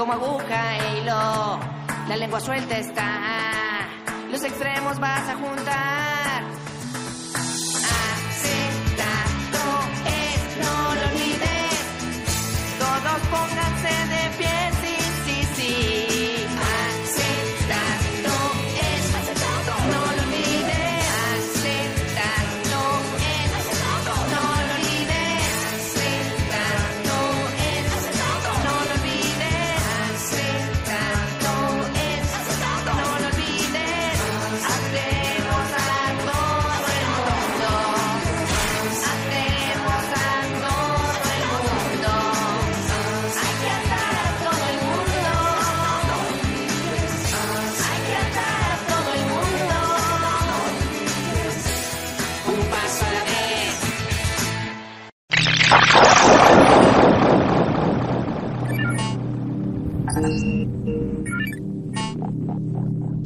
como aguja e hilo. La lengua suelta está, los extremos vas a juntar. Aceptado es, no lo olvides. Todos pónganse de pie. うん。